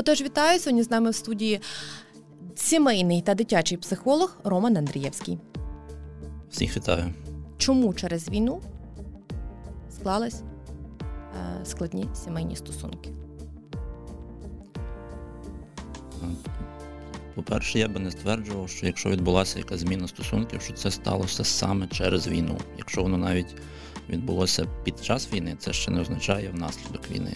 Отож, вітаю сьогодні з нами в студії сімейний та дитячий психолог Роман Андрієвський. Всіх вітаю. Чому через війну склались е, складні сімейні стосунки? По-перше, я би не стверджував, що якщо відбулася якась зміна стосунків, що це сталося саме через війну. Якщо воно навіть відбулося під час війни, це ще не означає внаслідок війни.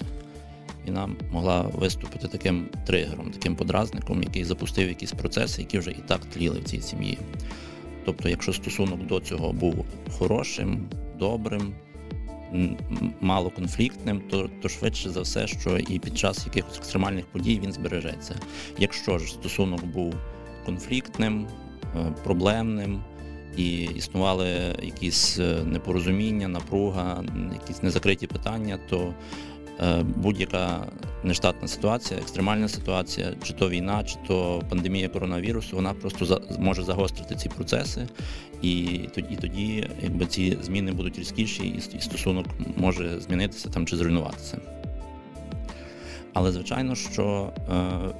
Війна могла виступити таким тригером, таким подразником, який запустив якісь процеси, які вже і так тліли в цій сім'ї. Тобто, якщо стосунок до цього був хорошим, добрим, малоконфліктним, то то швидше за все, що і під час якихось екстремальних подій він збережеться. Якщо ж стосунок був конфліктним, е, проблемним і існували якісь е, непорозуміння, напруга, якісь незакриті питання, то будь-яка нештатна ситуація, екстремальна ситуація, чи то війна, чи то пандемія коронавірусу, вона просто може загострити ці процеси, і тоді, тоді якби ці зміни будуть різкіші, і стосунок може змінитися там чи зруйнуватися. Але звичайно, що е, е,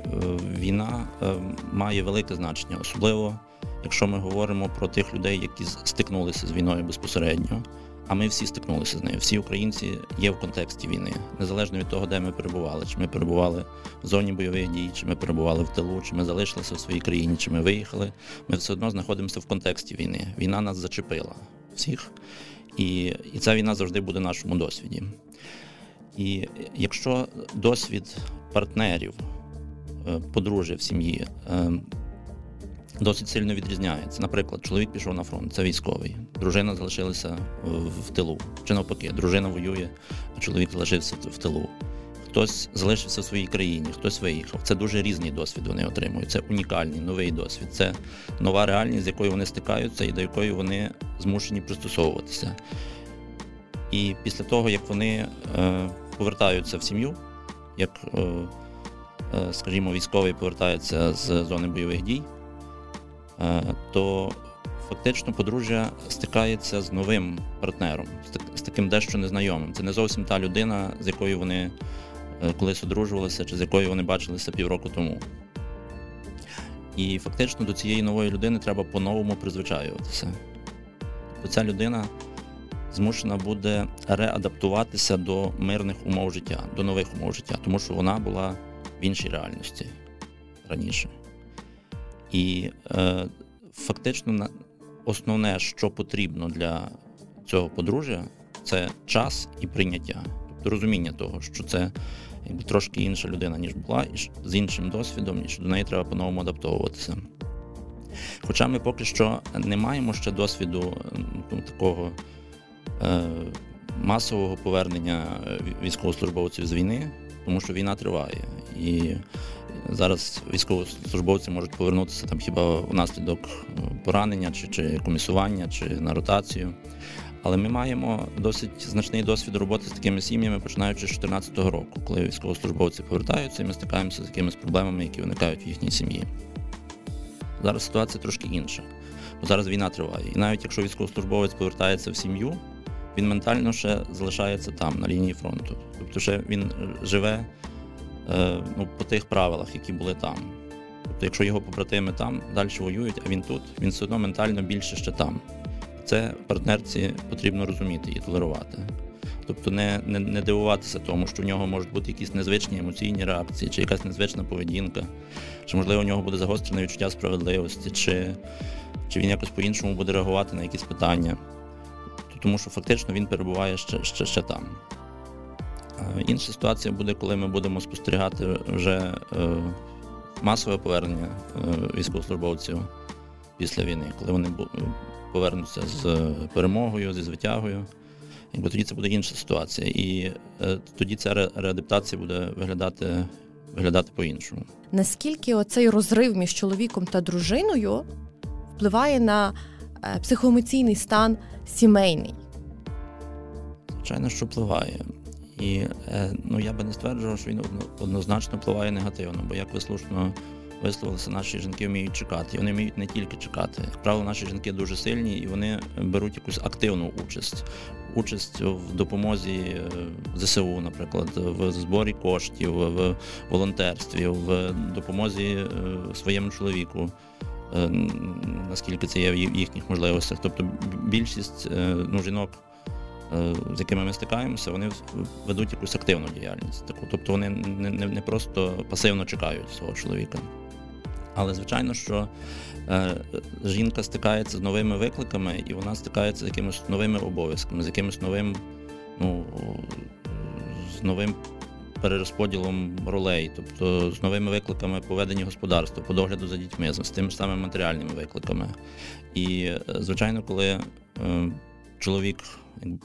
війна е, має велике значення, особливо якщо ми говоримо про тих людей, які стикнулися з війною безпосередньо. А ми всі стикнулися з нею. Всі українці є в контексті війни, незалежно від того, де ми перебували. Чи ми перебували в зоні бойових дій, чи ми перебували в тилу, чи ми залишилися в своїй країні, чи ми виїхали. Ми все одно знаходимося в контексті війни. Війна нас зачепила всіх, і, і ця війна завжди буде в нашому досвіді. І якщо досвід партнерів, е, подружжя в сім'ї е, досить сильно відрізняється. Наприклад, чоловік пішов на фронт, це військовий, дружина залишилася в тилу. Чи навпаки, дружина воює, а чоловік залишився в тилу. Хтось залишився в своїй країні, хтось виїхав. Це дуже різний досвід вони отримують. Це унікальний новий досвід. Це нова реальність, з якою вони стикаються і до якої вони змушені пристосовуватися. І після того, як вони е, повертаються в сім'ю, як, е, е, скажімо, військовий повертається з зони бойових дій, то фактично подружжя стикається з новим партнером, з таким дещо незнайомим. Це не зовсім та людина, з якою вони е, колись одружувалися, чи з якою вони бачилися півроку тому. І фактично до цієї нової людини треба по-новому призвичаюватися. Тобто ця людина змушена буде реадаптуватися до мирних умов життя, до нових умов життя, тому що вона була в іншій реальності раніше. І е, фактично основне, що потрібно для цього подружжя, це час і прийняття, тобто розуміння того, що це якби трошки інша людина, ніж була, і з іншим досвідом, і що до неї треба по-новому адаптовуватися. Хоча ми поки що не маємо ще досвіду ну, такого е, масового повернення військовослужбовців з війни, тому що війна триває. І Зараз військовослужбовці можуть повернутися там хіба внаслідок е, поранення, чи чи комісування, чи на ротацію. Але ми маємо досить значний досвід роботи з такими сім'ями, починаючи з 2014 року, коли військовослужбовці повертаються, і ми стикаємося з якимись проблемами, які виникають в їхній сім'ї. Зараз ситуація трошки інша, бо зараз війна триває. І навіть якщо військовослужбовець повертається в сім'ю, він ментально ще залишається там, на лінії фронту. Тобто, ще він живе Е, ну, по тих правилах, які були там. Тобто, якщо його побратими там далі воюють, а він тут, він все одно ментально більше ще там. Це партнерці потрібно розуміти і толерувати. Тобто не не, не дивуватися тому, що в нього можуть бути якісь незвичні емоційні реакції, чи якась незвична поведінка, чи, можливо, у нього буде загострене відчуття справедливості, чи чи він якось по-іншому буде реагувати на якісь питання. Тому що фактично він перебуває ще, ще, ще там. Інша ситуація буде, коли ми будемо спостерігати вже е, масове повернення е, військовослужбовців після війни, коли вони повернуться з перемогою, зі звитягою. Якби тоді це буде інша ситуація. І е, тоді ця реадаптація буде виглядати виглядати по-іншому. Наскільки оцей розрив між чоловіком та дружиною впливає на психоемоційний стан сімейний? Звичайно, що впливає. І е, ну, я би не стверджував, що він однозначно впливає негативно, бо як ви слушно висловилися, наші жінки вміють чекати. І вони вміють не тільки чекати. Як правило, наші жінки дуже сильні і вони беруть якусь активну участь. Участь в допомозі е, ЗСУ, наприклад, в зборі коштів, в волонтерстві, в допомозі е, своєму чоловіку, наскільки це є в їхніх можливостях. Тобто більшість ну, жінок з якими ми стикаємося, вони ведуть якусь активну діяльність. Таку. Тобто вони не, не, не просто пасивно чекають свого чоловіка. Але звичайно, що е, жінка стикається з новими викликами, і вона стикається з якимись новими обов'язками, з якимось новим, ну, з новим перерозподілом ролей, тобто з новими викликами поведення господарства, по догляду за дітьми, з тими ж самими матеріальними викликами. І, е, звичайно, коли е, чоловік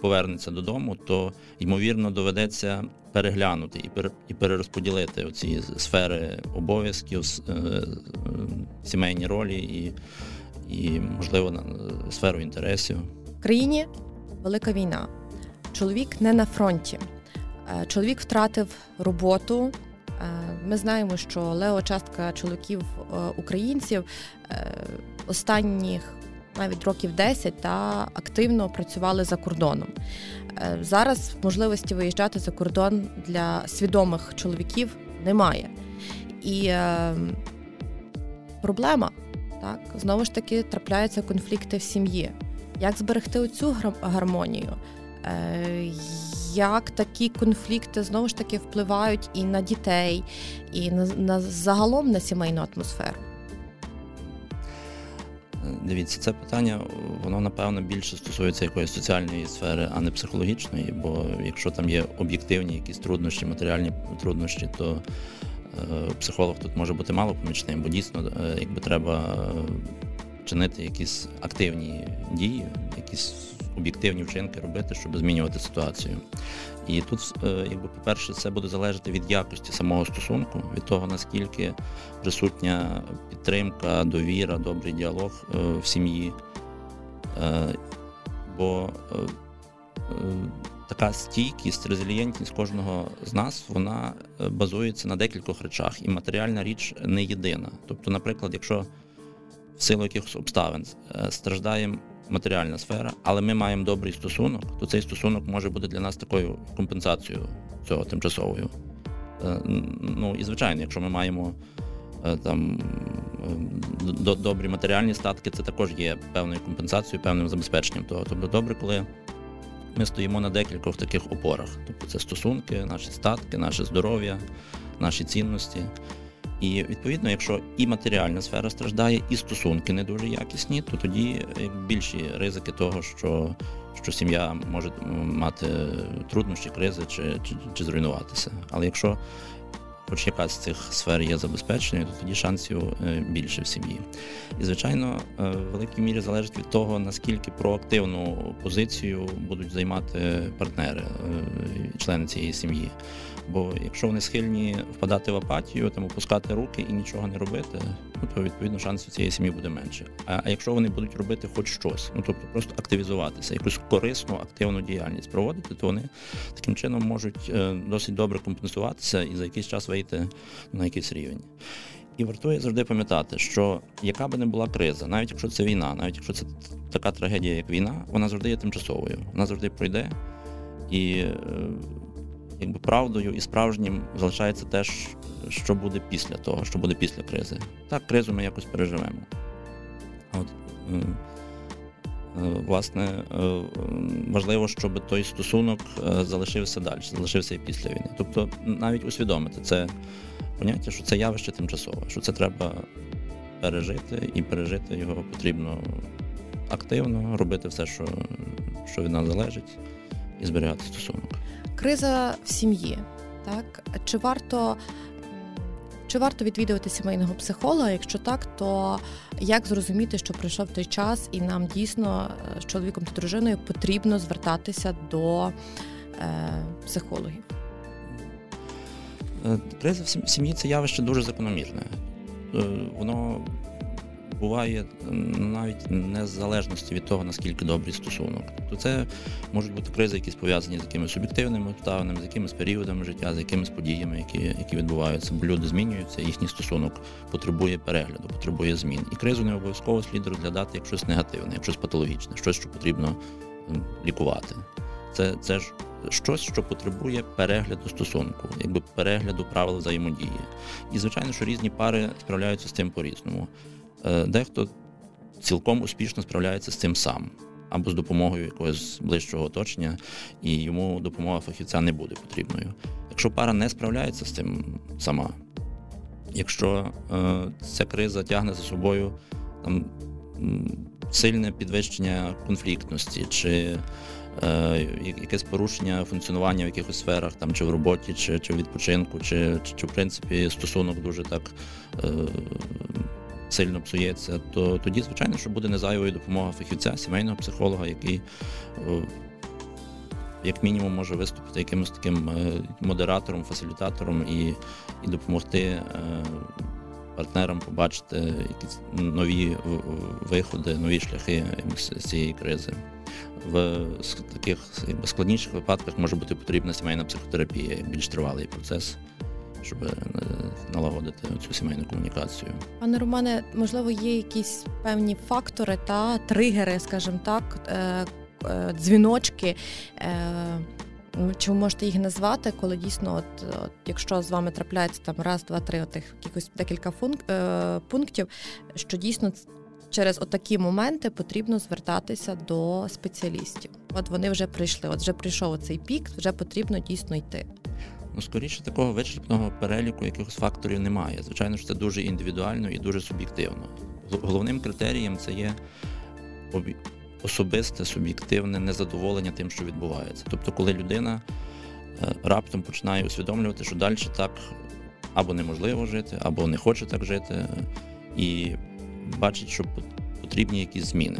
повернеться додому, то ймовірно доведеться переглянути і перерозподілити оці сфери обов'язків, е, сімейні ролі і, і можливо, сферу інтересів. В країні велика війна. Чоловік не на фронті. Е, чоловік втратив роботу. Е, ми знаємо, що лео частка чоловіків українців останніх навіть років 10 та активно працювали за кордоном. Е, зараз можливості виїжджати за кордон для свідомих чоловіків немає. І е, проблема так знову ж таки трапляються конфлікти в сім'ї. Як зберегти оцю гармонію? Е, як такі конфлікти знову ж таки впливають і на дітей, і на, на загалом на сімейну атмосферу? Дивіться, це питання, воно напевно більше стосується якоїсь соціальної сфери, а не психологічної. Бо якщо там є об'єктивні якісь труднощі, матеріальні труднощі, то е, психолог тут може бути мало помічним, бо дійсно, е, якби треба чинити якісь активні дії, якісь об'єктивні вчинки робити, щоб змінювати ситуацію. І тут, е, якби, по-перше, це буде залежати від якості самого стосунку, від того, наскільки присутня підтримка, довіра, добрий діалог е, в сім'ї. Е, бо така стійкість, резилієнтність кожного з нас, вона базується на декількох речах, і матеріальна річ не єдина. Тобто, наприклад, якщо в силу якихось обставин страждає матеріальна сфера, але ми маємо добрий стосунок, то цей стосунок може бути для нас такою компенсацією цього тимчасовою. Е, ну і звичайно, якщо ми маємо е, там добрі матеріальні статки, це також є певною компенсацією, певним забезпеченням того. Тобто добре, коли ми стоїмо на декількох таких опорах. Тобто це стосунки, наші статки, наше здоров'я, наші цінності. І відповідно, якщо і матеріальна сфера страждає, і стосунки не дуже якісні, то тоді е, більші ризики того, що що сім'я може мати труднощі, кризи чи, чи, чи зруйнуватися. Але якщо хоч якась з цих сфер є забезпеченою, то тоді шансів е, більше в сім'ї. І, звичайно, е, в великій мірі залежить від того, наскільки проактивну позицію будуть займати партнери, члени цієї сім'ї. Бо якщо вони схильні впадати в апатію, там опускати руки і нічого не робити, ну то відповідно шансів цієї сім'ї буде менше. А, якщо вони будуть робити хоч щось, ну тобто просто активізуватися, якусь корисну активну діяльність проводити, то вони таким чином можуть е, досить добре компенсуватися і за якийсь час вийти на якийсь рівень. І вартує завжди пам'ятати, що яка би не була криза, навіть якщо це війна, навіть якщо це така трагедія, як війна, вона завжди є тимчасовою, вона завжди пройде. І е, якби правдою і справжнім залишається те, що буде після того, що буде після кризи. Так, кризу ми якось переживемо. От, е, е, Власне, е, важливо, щоб той стосунок залишився далі, залишився і після війни. Тобто навіть усвідомити це поняття, що це явище тимчасове, що це треба пережити, і пережити його потрібно активно, робити все, що, що від нас залежить, і зберігати стосунок криза в сім'ї. Так чи варто чи варто відвідувати сімейного психолога? Якщо так, то як зрозуміти, що прийшов той час, і нам дійсно е, з чоловіком та дружиною потрібно звертатися до е, психологів? Е, криза в сім'ї це явище дуже закономірне. Е, воно буває навіть незалежності від того, наскільки добрий стосунок. Тобто це можуть бути кризи, які пов'язані з якимись суб'єктивними обставинами, з якимись періодами життя, з якимись подіями, які які відбуваються. Бо люди змінюються, їхній стосунок потребує перегляду, потребує змін. І кризу не обов'язково слід розглядати як щось негативне, як щось патологічне, щось, що потрібно лікувати. Це це ж щось, що потребує перегляду стосунку, якби перегляду правил взаємодії. І, звичайно, що різні пари справляються з цим по-різному. Е, дехто цілком успішно справляється з цим сам. Або з допомогою якогось ближчого оточення, і йому допомога фахівця не буде потрібною. Якщо пара не справляється з цим сама, якщо е, ця криза тягне за собою там, сильне підвищення конфліктності, чи е, якесь порушення функціонування в якихось сферах, там, чи в роботі, чи чи в відпочинку, чи, чи, чи в принципі стосунок дуже так е, сильно псується, то тоді, звичайно, що буде незайвою допомога фахівця, сімейного психолога, який. Е, як мінімум може виступити якимось таким е, модератором, фасилітатором і і допомогти е, партнерам побачити якісь нові виходи, нові шляхи з цієї кризи. В таких складніших випадках може бути потрібна сімейна психотерапія, більш тривалий процес, щоб налагодити цю сімейну комунікацію. Пане Романе, можливо, є якісь певні фактори та тригери, скажімо так, е, е, дзвіночки. Чи ви можете їх назвати, коли дійсно, от, от якщо з вами трапляється там раз, два, три, отих якихось декілька функ, е, пунктів, що дійсно через отакі моменти потрібно звертатися до спеціалістів. От вони вже прийшли, от вже прийшов цей пік, вже потрібно дійсно йти. Ну, скоріше такого вичерпного переліку якихось факторів немає. Звичайно, що це дуже індивідуально і дуже суб'єктивно. Головним критерієм це є особисте, суб'єктивне незадоволення тим, що відбувається. Тобто, коли людина е, раптом починає усвідомлювати, що далі так або неможливо жити, або не хоче так жити, і бачить, що потрібні якісь зміни.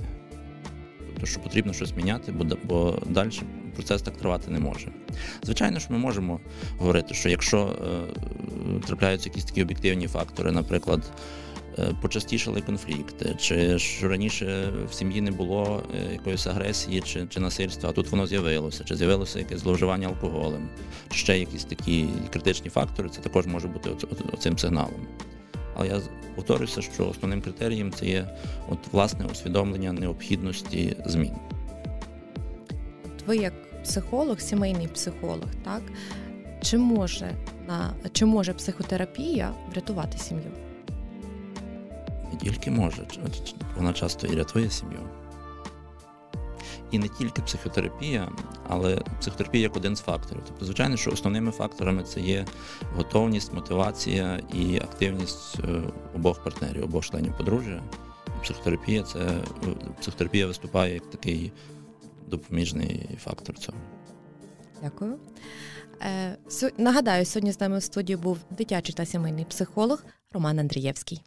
Тобто, що потрібно щось міняти, бо, далі процес так тривати не може. Звичайно ж, ми можемо говорити, що якщо е, трапляються якісь такі об'єктивні фактори, наприклад, Е, почастішали конфлікти, чи ж раніше в сім'ї не було е, якоїсь агресії чи чи насильства, а тут воно з'явилося, чи з'явилося якесь зловживання алкоголем, чи ще якісь такі критичні фактори, це також може бути цим сигналом. Але я повторюся, що основним критерієм це є от власне усвідомлення необхідності змін. Ви як психолог, сімейний психолог, так? Чи може на чи може психотерапія врятувати сім'ю? тільки може, вона часто і рятує сім'ю. І не тільки психотерапія, але психотерапія як один з факторів. Тобто, звичайно, що основними факторами це є готовність, мотивація і активність е, обох партнерів, обох членів подружжя. Психотерапія це е, психотерапія виступає як такий допоміжний фактор цього. Дякую. Е, Нагадаю, сьогодні з нами в студії був дитячий та сімейний психолог Роман Андрієвський.